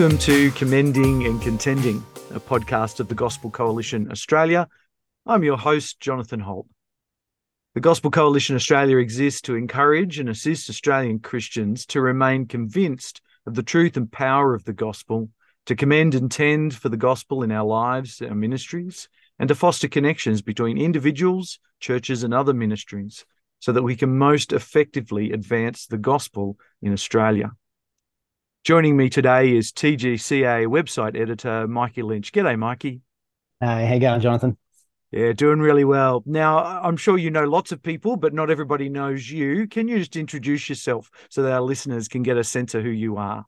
Welcome to Commending and Contending, a podcast of the Gospel Coalition Australia. I'm your host, Jonathan Holt. The Gospel Coalition Australia exists to encourage and assist Australian Christians to remain convinced of the truth and power of the gospel, to commend and tend for the gospel in our lives, our ministries, and to foster connections between individuals, churches, and other ministries so that we can most effectively advance the gospel in Australia. Joining me today is TGCA website editor Mikey Lynch. G'day, Mikey. Hey, how you going, Jonathan? Yeah, doing really well. Now, I'm sure you know lots of people, but not everybody knows you. Can you just introduce yourself so that our listeners can get a sense of who you are?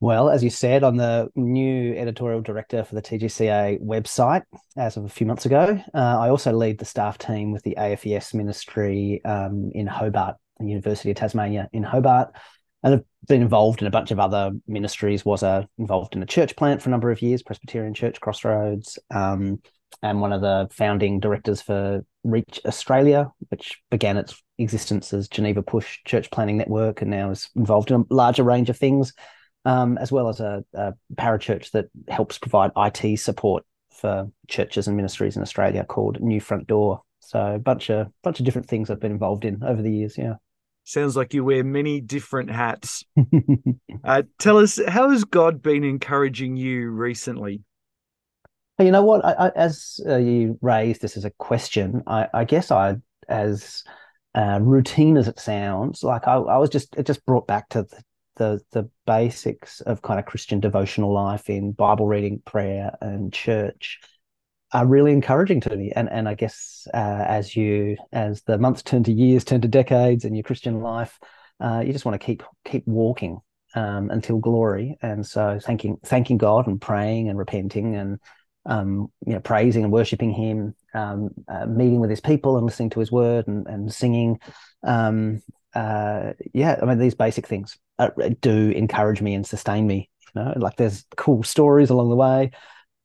Well, as you said, I'm the new editorial director for the TGCA website as of a few months ago. Uh, I also lead the staff team with the AFES ministry um, in Hobart, the University of Tasmania in Hobart and I've been involved in a bunch of other ministries. Was uh, involved in a church plant for a number of years, Presbyterian Church Crossroads, um, and one of the founding directors for Reach Australia, which began its existence as Geneva Push Church Planting Network, and now is involved in a larger range of things, um, as well as a, a parachurch that helps provide IT support for churches and ministries in Australia called New Front Door. So a bunch of bunch of different things I've been involved in over the years. Yeah. Sounds like you wear many different hats. uh, tell us, how has God been encouraging you recently? You know what? I, I, as uh, you raised this as a question, I, I guess I, as uh, routine as it sounds, like I, was just it just brought back to the, the the basics of kind of Christian devotional life in Bible reading, prayer, and church are really encouraging to me. And and I guess uh, as you as the months turn to years, turn to decades in your Christian life, uh, you just want to keep keep walking um, until glory. And so thanking thanking God and praying and repenting and um, you know praising and worshiping Him, um, uh, meeting with His people and listening to His word and and singing. Um, uh, yeah, I mean these basic things uh, do encourage me and sustain me. You know, like there's cool stories along the way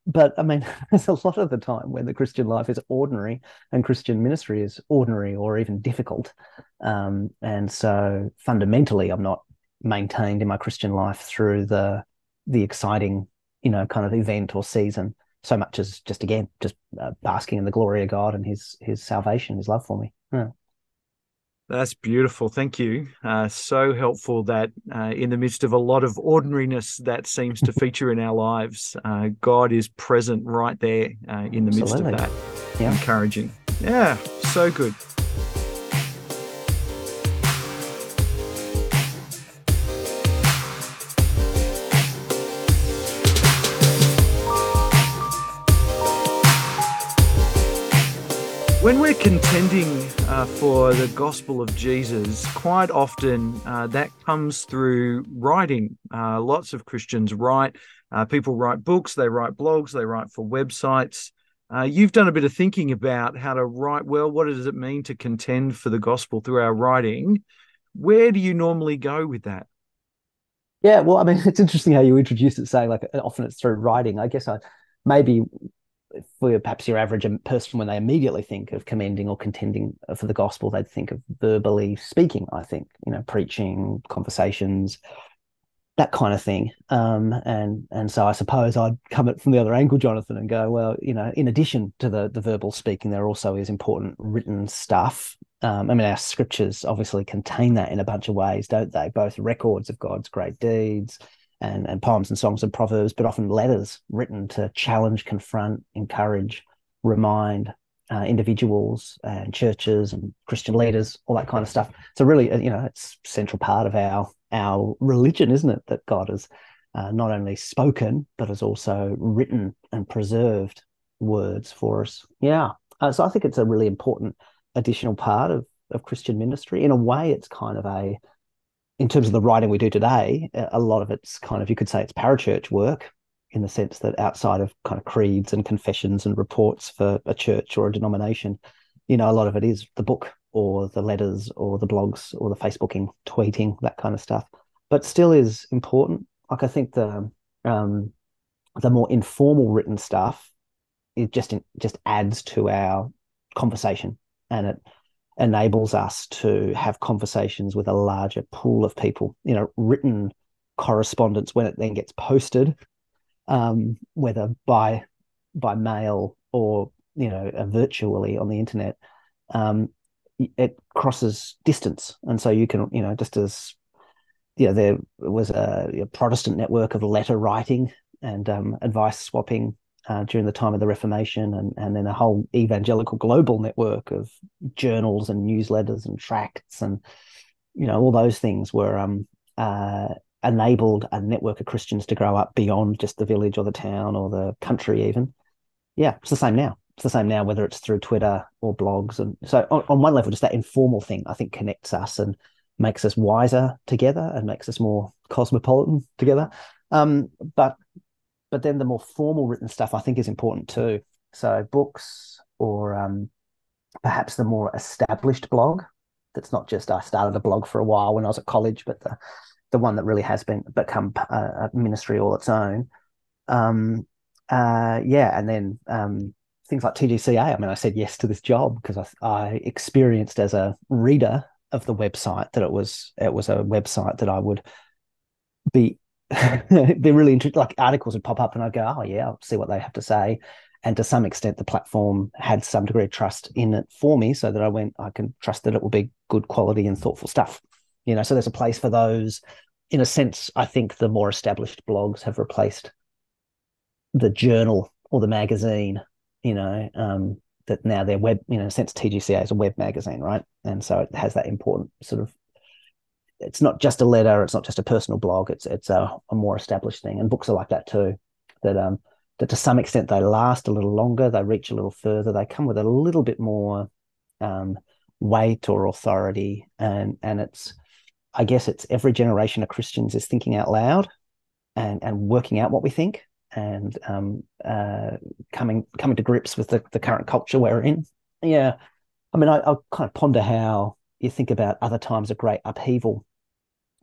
but I mean, there's a lot of the time when the Christian life is ordinary and Christian ministry is ordinary or even difficult. Um, and so fundamentally, I'm not maintained in my Christian life through the the exciting, you know, kind of event or season so much as just again just uh, basking in the glory of God and His His salvation, His love for me. Yeah. That's beautiful. Thank you. Uh, so helpful that uh, in the midst of a lot of ordinariness that seems to feature in our lives, uh, God is present right there uh, in the midst of that. Yeah. Encouraging. Yeah, so good. When we're contending uh, for the gospel of Jesus, quite often uh, that comes through writing. Uh, lots of Christians write. Uh, people write books, they write blogs, they write for websites. Uh, you've done a bit of thinking about how to write well. What does it mean to contend for the gospel through our writing? Where do you normally go with that? Yeah, well, I mean, it's interesting how you introduce it, saying like often it's through writing. I guess I maybe for perhaps your average person, when they immediately think of commending or contending for the gospel, they'd think of verbally speaking. I think you know, preaching, conversations, that kind of thing. Um, and and so I suppose I'd come at from the other angle, Jonathan, and go, well, you know, in addition to the the verbal speaking, there also is important written stuff. Um, I mean, our scriptures obviously contain that in a bunch of ways, don't they? Both records of God's great deeds and, and poems and songs and proverbs, but often letters written to challenge, confront, encourage, remind uh, individuals and churches and Christian leaders, all that kind of stuff. So really, uh, you know, it's central part of our our religion, isn't it? That God has uh, not only spoken but has also written and preserved words for us. Yeah, uh, so I think it's a really important additional part of of Christian ministry. In a way, it's kind of a in terms of the writing we do today, a lot of it's kind of you could say it's parachurch work in the sense that outside of kind of creeds and confessions and reports for a church or a denomination, you know, a lot of it is the book or the letters or the blogs or the Facebooking, tweeting, that kind of stuff. But still is important. Like I think the um, the more informal written stuff, it just just adds to our conversation and it enables us to have conversations with a larger pool of people. You know, written correspondence when it then gets posted, um, whether by by mail or you know virtually on the internet, um, it crosses distance, and so you can you know just as you know there was a, a Protestant network of letter writing and um, advice swapping uh, during the time of the Reformation, and, and then a whole evangelical global network of journals and newsletters and tracts, and you know all those things were um, uh, enabled a network of Christians to grow up beyond just the village or the town or the country, even. Yeah, it's the same now. It's the same now, whether it's through Twitter or blogs, and so on, on one level, just that informal thing I think connects us and makes us wiser together and makes us more cosmopolitan together. Um, but but then the more formal written stuff I think is important too. So books or um, perhaps the more established blog. That's not just I started a blog for a while when I was at college, but the the one that really has been become a, a ministry all its own. Um, uh, yeah, and then um, things like TGCA. I mean, I said yes to this job because I, I experienced as a reader of the website that it was it was a website that I would be be really interested. Like articles would pop up, and I'd go, "Oh yeah, I'll see what they have to say." And to some extent, the platform had some degree of trust in it for me, so that I went, I can trust that it will be good quality and thoughtful stuff. You know, so there's a place for those. In a sense, I think the more established blogs have replaced the journal or the magazine. You know, um, that now they're web. You know, sense, TGCA is a web magazine, right? And so it has that important sort of it's not just a letter, it's not just a personal blog, it's it's a, a more established thing. And books are like that too. That um that to some extent they last a little longer, they reach a little further, they come with a little bit more um, weight or authority, and and it's I guess it's every generation of Christians is thinking out loud and and working out what we think and um, uh, coming coming to grips with the, the current culture we're in. Yeah, I mean, I, I kind of ponder how you think about other times of great upheaval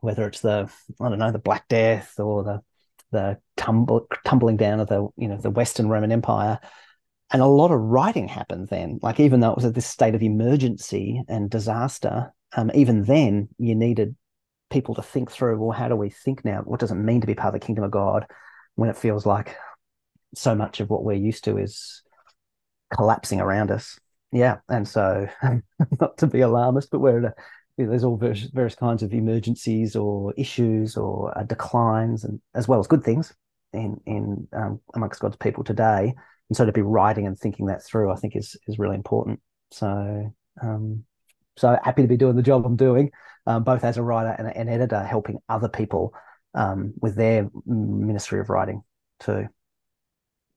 whether it's the I don't know the Black Death or the the tumble, tumbling down of the you know the Western Roman Empire, and a lot of writing happened then. Like even though it was at this state of emergency and disaster, um, even then you needed people to think through. Well, how do we think now? What does it mean to be part of the kingdom of God when it feels like so much of what we're used to is collapsing around us? Yeah, and so not to be alarmist, but we're at a there's all various, various, kinds of emergencies or issues or uh, declines, and as well as good things in in um, amongst God's people today. And so to be writing and thinking that through, I think is is really important. So um, so happy to be doing the job I'm doing, um, both as a writer and an editor, helping other people um, with their ministry of writing too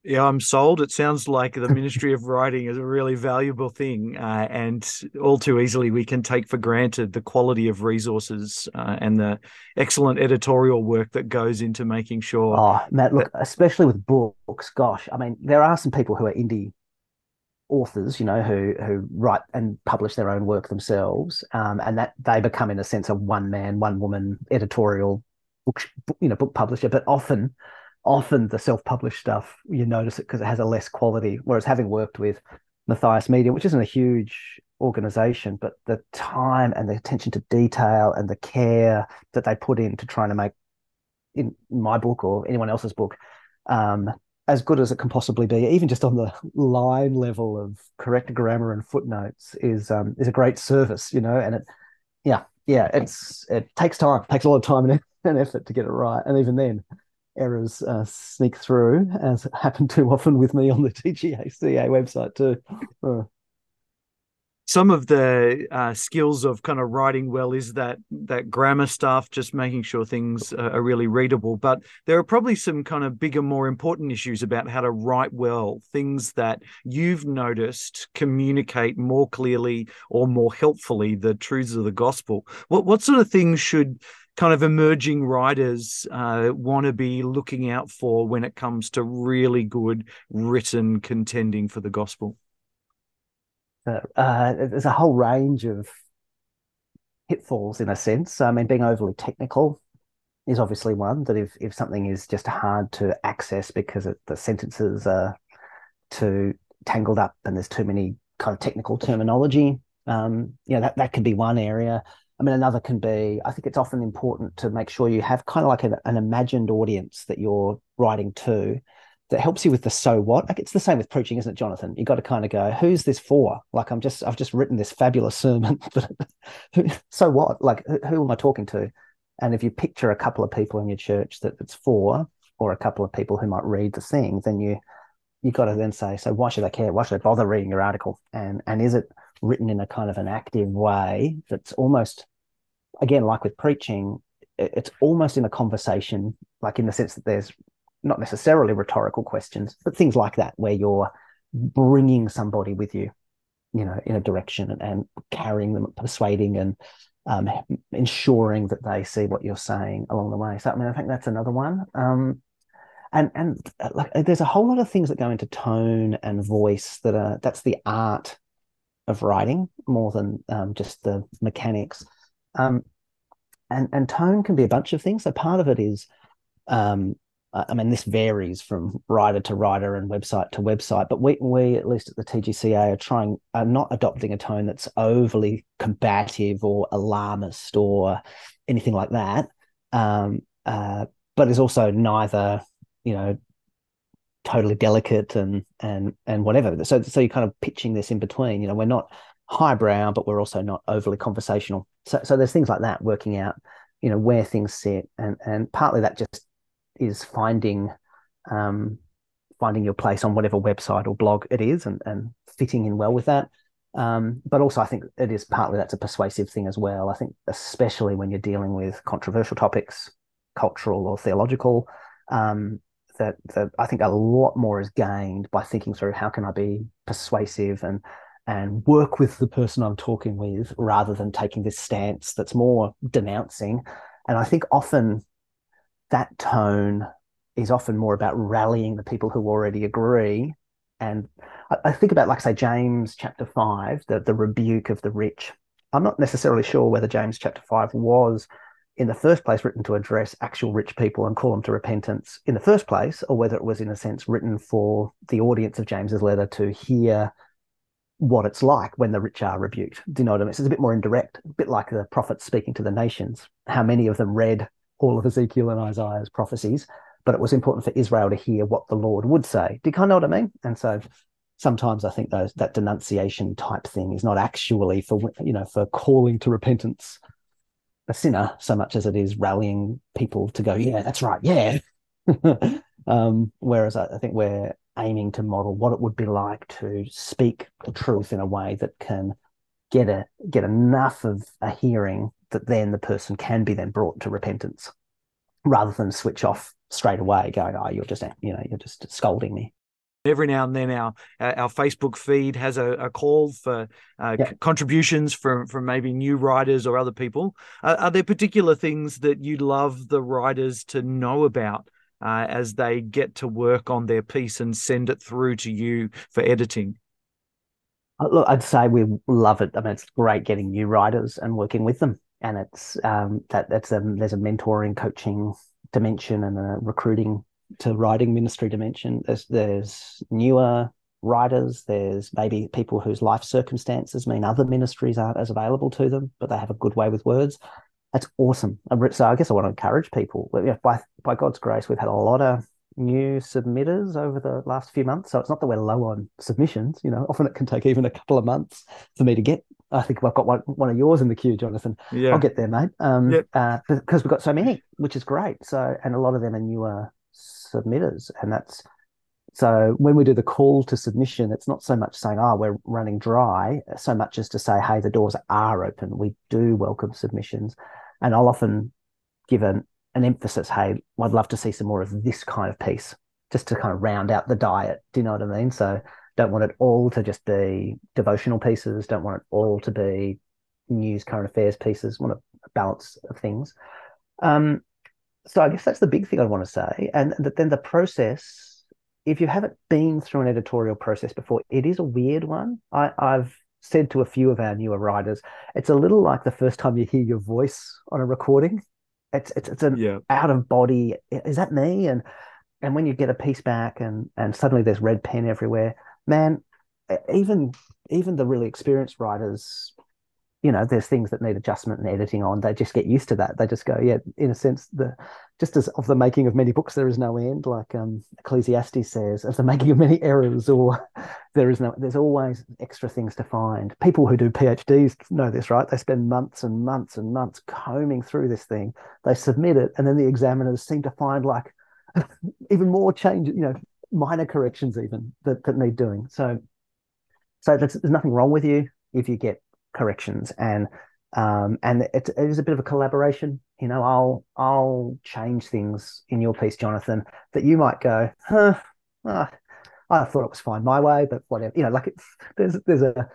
yeah, I'm sold. It sounds like the Ministry of Writing is a really valuable thing, uh, and all too easily we can take for granted the quality of resources uh, and the excellent editorial work that goes into making sure. Oh, Matt, look, that... especially with books. Gosh, I mean, there are some people who are indie authors, you know, who who write and publish their own work themselves, um, and that they become, in a sense, a one man, one woman editorial book, you know, book publisher. But often often the self-published stuff you notice it because it has a less quality whereas having worked with matthias media which isn't a huge organization but the time and the attention to detail and the care that they put in to trying to make in my book or anyone else's book um, as good as it can possibly be even just on the line level of correct grammar and footnotes is um, is a great service you know and it yeah yeah it's it takes time it takes a lot of time and effort to get it right and even then errors uh, sneak through, as happened too often with me on the TGCA website too. Uh. Some of the uh, skills of kind of writing well is that that grammar stuff, just making sure things are really readable. But there are probably some kind of bigger, more important issues about how to write well. Things that you've noticed communicate more clearly or more helpfully the truths of the gospel. What what sort of things should kind of emerging writers uh, want to be looking out for when it comes to really good written contending for the gospel? Uh, there's a whole range of pitfalls in a sense. I mean, being overly technical is obviously one that if, if something is just hard to access because it, the sentences are too tangled up and there's too many kind of technical terminology, um, you know, that, that could be one area I mean, another can be, I think it's often important to make sure you have kind of like an, an imagined audience that you're writing to that helps you with the so what. Like it's the same with preaching, isn't it, Jonathan? You got to kind of go, who's this for? Like I'm just, I've just written this fabulous sermon, but so what? Like who, who, am I talking to? And if you picture a couple of people in your church that it's for, or a couple of people who might read the thing, then you you got to then say, so why should I care? Why should I bother reading your article? And and is it written in a kind of an active way that's almost again, like with preaching, it's almost in a conversation, like in the sense that there's not necessarily rhetorical questions, but things like that, where you're bringing somebody with you, you know, in a direction and, and carrying them, persuading and um, ensuring that they see what you're saying along the way. So, I mean, I think that's another one. Um, and and uh, like, there's a whole lot of things that go into tone and voice that are that's the art of writing more than um, just the mechanics. Um, and and tone can be a bunch of things. So part of it is, um, I mean, this varies from writer to writer and website to website. But we we at least at the TGCA are trying are not adopting a tone that's overly combative or alarmist or anything like that. Um, uh, but is also neither, you know, totally delicate and and and whatever. So so you're kind of pitching this in between. You know, we're not highbrow, but we're also not overly conversational. So, so there's things like that working out, you know, where things sit, and and partly that just is finding, um, finding your place on whatever website or blog it is, and and fitting in well with that. Um, but also, I think it is partly that's a persuasive thing as well. I think especially when you're dealing with controversial topics, cultural or theological, um, that that I think a lot more is gained by thinking through how can I be persuasive and and work with the person I'm talking with rather than taking this stance that's more denouncing. And I think often that tone is often more about rallying the people who already agree. And I, think about, like, say, James chapter five, the, the rebuke of the rich. I'm not necessarily sure whether James chapter five was in the first place written to address actual rich people and call them to repentance in the first place, or whether it was in a sense written for the audience of James's letter to hear what it's like when the rich are rebuked. Do you know what I mean? So it's a bit more indirect, a bit like the prophets speaking to the nations. How many of them read all of Ezekiel and Isaiah's prophecies? But it was important for Israel to hear what the Lord would say. Do you kind of know what I mean? And so sometimes I think those that denunciation type thing is not actually for you know for calling to repentance a sinner so much as it is rallying people to go, yeah, that's right, yeah. um, whereas I, I think we're aiming to model what it would be like to speak the truth in a way that can get a get enough of a hearing that then the person can be then brought to repentance rather than switch off straight away going oh you're just you know you're just scolding me every now and then our our Facebook feed has a, a call for uh, yeah. c- contributions from from maybe new writers or other people. Uh, are there particular things that you'd love the writers to know about uh, as they get to work on their piece and send it through to you for editing? Uh, look, I'd say we love it. I mean, it's great getting new writers and working with them, and it's um, that that's a there's a mentoring, coaching dimension and a recruiting to writing ministry dimension. There's there's newer writers. There's maybe people whose life circumstances mean other ministries aren't as available to them, but they have a good way with words that's awesome. So I guess I want to encourage people. By by God's grace, we've had a lot of new submitters over the last few months. So it's not that we're low on submissions. You know, often it can take even a couple of months for me to get. I think I've got one, one of yours in the queue, Jonathan. Yeah. I'll get there, mate. Um, yep. uh, because we've got so many, which is great. So, and a lot of them are newer submitters, and that's so when we do the call to submission, it's not so much saying, "Oh, we're running dry," so much as to say, "Hey, the doors are open. We do welcome submissions." And I'll often give an, an emphasis, hey, I'd love to see some more of this kind of piece just to kind of round out the diet. Do you know what I mean? So don't want it all to just be devotional pieces, don't want it all to be news, current affairs pieces, want a balance of things. Um, so I guess that's the big thing I want to say. And then the process, if you haven't been through an editorial process before, it is a weird one. I, I've said to a few of our newer writers, it's a little like the first time you hear your voice on a recording. It's it's it's an yeah. out of body. Is that me? And and when you get a piece back and and suddenly there's red pen everywhere, man. Even even the really experienced writers you know, there's things that need adjustment and editing on. They just get used to that. They just go, yeah, in a sense, the just as of the making of many books, there is no end, like um, Ecclesiastes says, of the making of many errors, or there is no, there's always extra things to find. People who do PhDs know this, right? They spend months and months and months combing through this thing. They submit it, and then the examiners seem to find like even more change, you know, minor corrections even that, that need doing. So, so there's nothing wrong with you if you get corrections and um, and it, a bit of a collaboration. You know, I'll I'll change things in your piece, Jonathan, that you might go, huh, ah, I thought it was fine my way, but whatever. You know, like it's there's there's a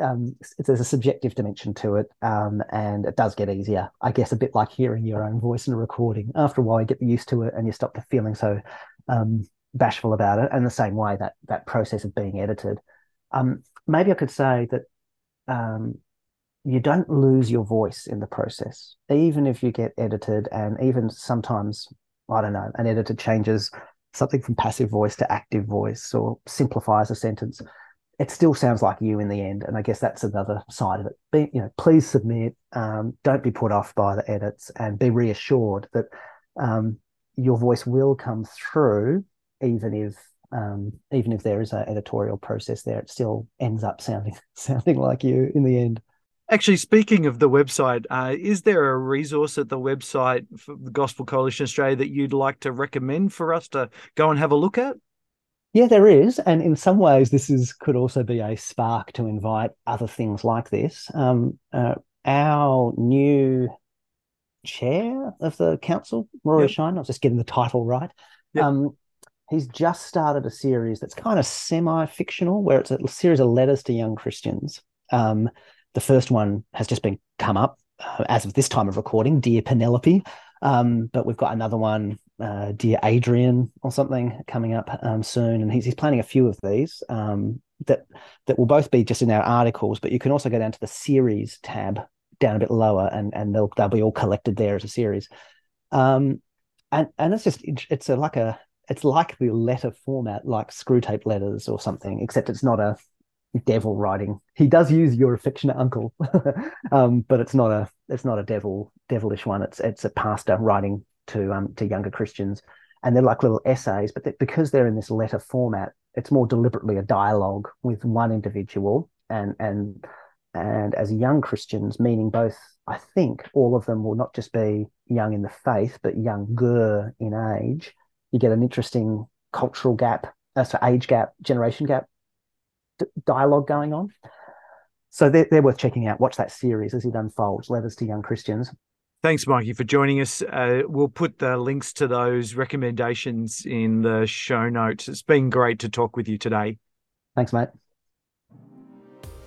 um, there's a subjective dimension to it, um, and it does get easier. I guess a bit like hearing your own voice in a recording. After a while, you get used to it, and you stop feeling so um, bashful about it. And the same way that that process of being edited. Um, maybe I could say that um, you don't lose your voice in the process, even if you get edited, and even sometimes I don't know, an editor changes something from passive voice to active voice or simplifies a sentence. It still sounds like you in the end, and I guess that's another side of it. Be, you know, please submit. Um, don't be put off by the edits, and be reassured that um, your voice will come through, even if um, even if there is an editorial process there, it still ends up sounding sounding like you in the end. Actually, speaking of the website, uh, is there a resource at the website for the Gospel Coalition Australia that you'd like to recommend for us to go and have a look at? Yeah, there is, and in some ways, this is could also be a spark to invite other things like this. Um, uh, our new chair of the council, Rory yep. Shiner, I was just getting the title right. Yep. Um, he's just started a series that's kind of semi-fictional, where it's a series of letters to young Christians. Um, the first one has just been come up uh, as of this time of recording, Dear Penelope. Um, but we've got another one, uh, Dear Adrian or something, coming up um, soon, and he's, he's planning a few of these um, that that will both be just in our articles. But you can also go down to the series tab down a bit lower, and and they'll they'll be all collected there as a series. Um, and and it's just it's a, like a it's like the letter format, like Screwtape letters or something, except it's not a devil writing. He does use your affectionate uncle, um, but it's not a it's not a devil devilish one. It's it's a pastor writing to um to younger Christians, and they're like little essays. But they, because they're in this letter format, it's more deliberately a dialogue with one individual, and and and as young Christians, meaning both. I think all of them will not just be young in the faith, but younger in age. You get an interesting cultural gap, uh, so age gap, generation gap dialogue going on. So they're, they're worth checking out. Watch that series as it unfolds Letters to Young Christians. Thanks, Mikey, for joining us. Uh, we'll put the links to those recommendations in the show notes. It's been great to talk with you today. Thanks, mate.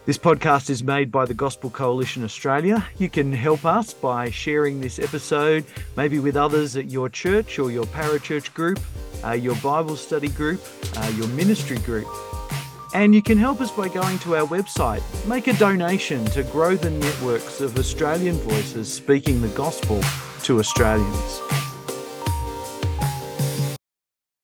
This podcast is made by the Gospel Coalition Australia. You can help us by sharing this episode, maybe with others at your church or your parachurch group, uh, your Bible study group, uh, your ministry group. And you can help us by going to our website. Make a donation to grow the networks of Australian voices speaking the gospel to Australians.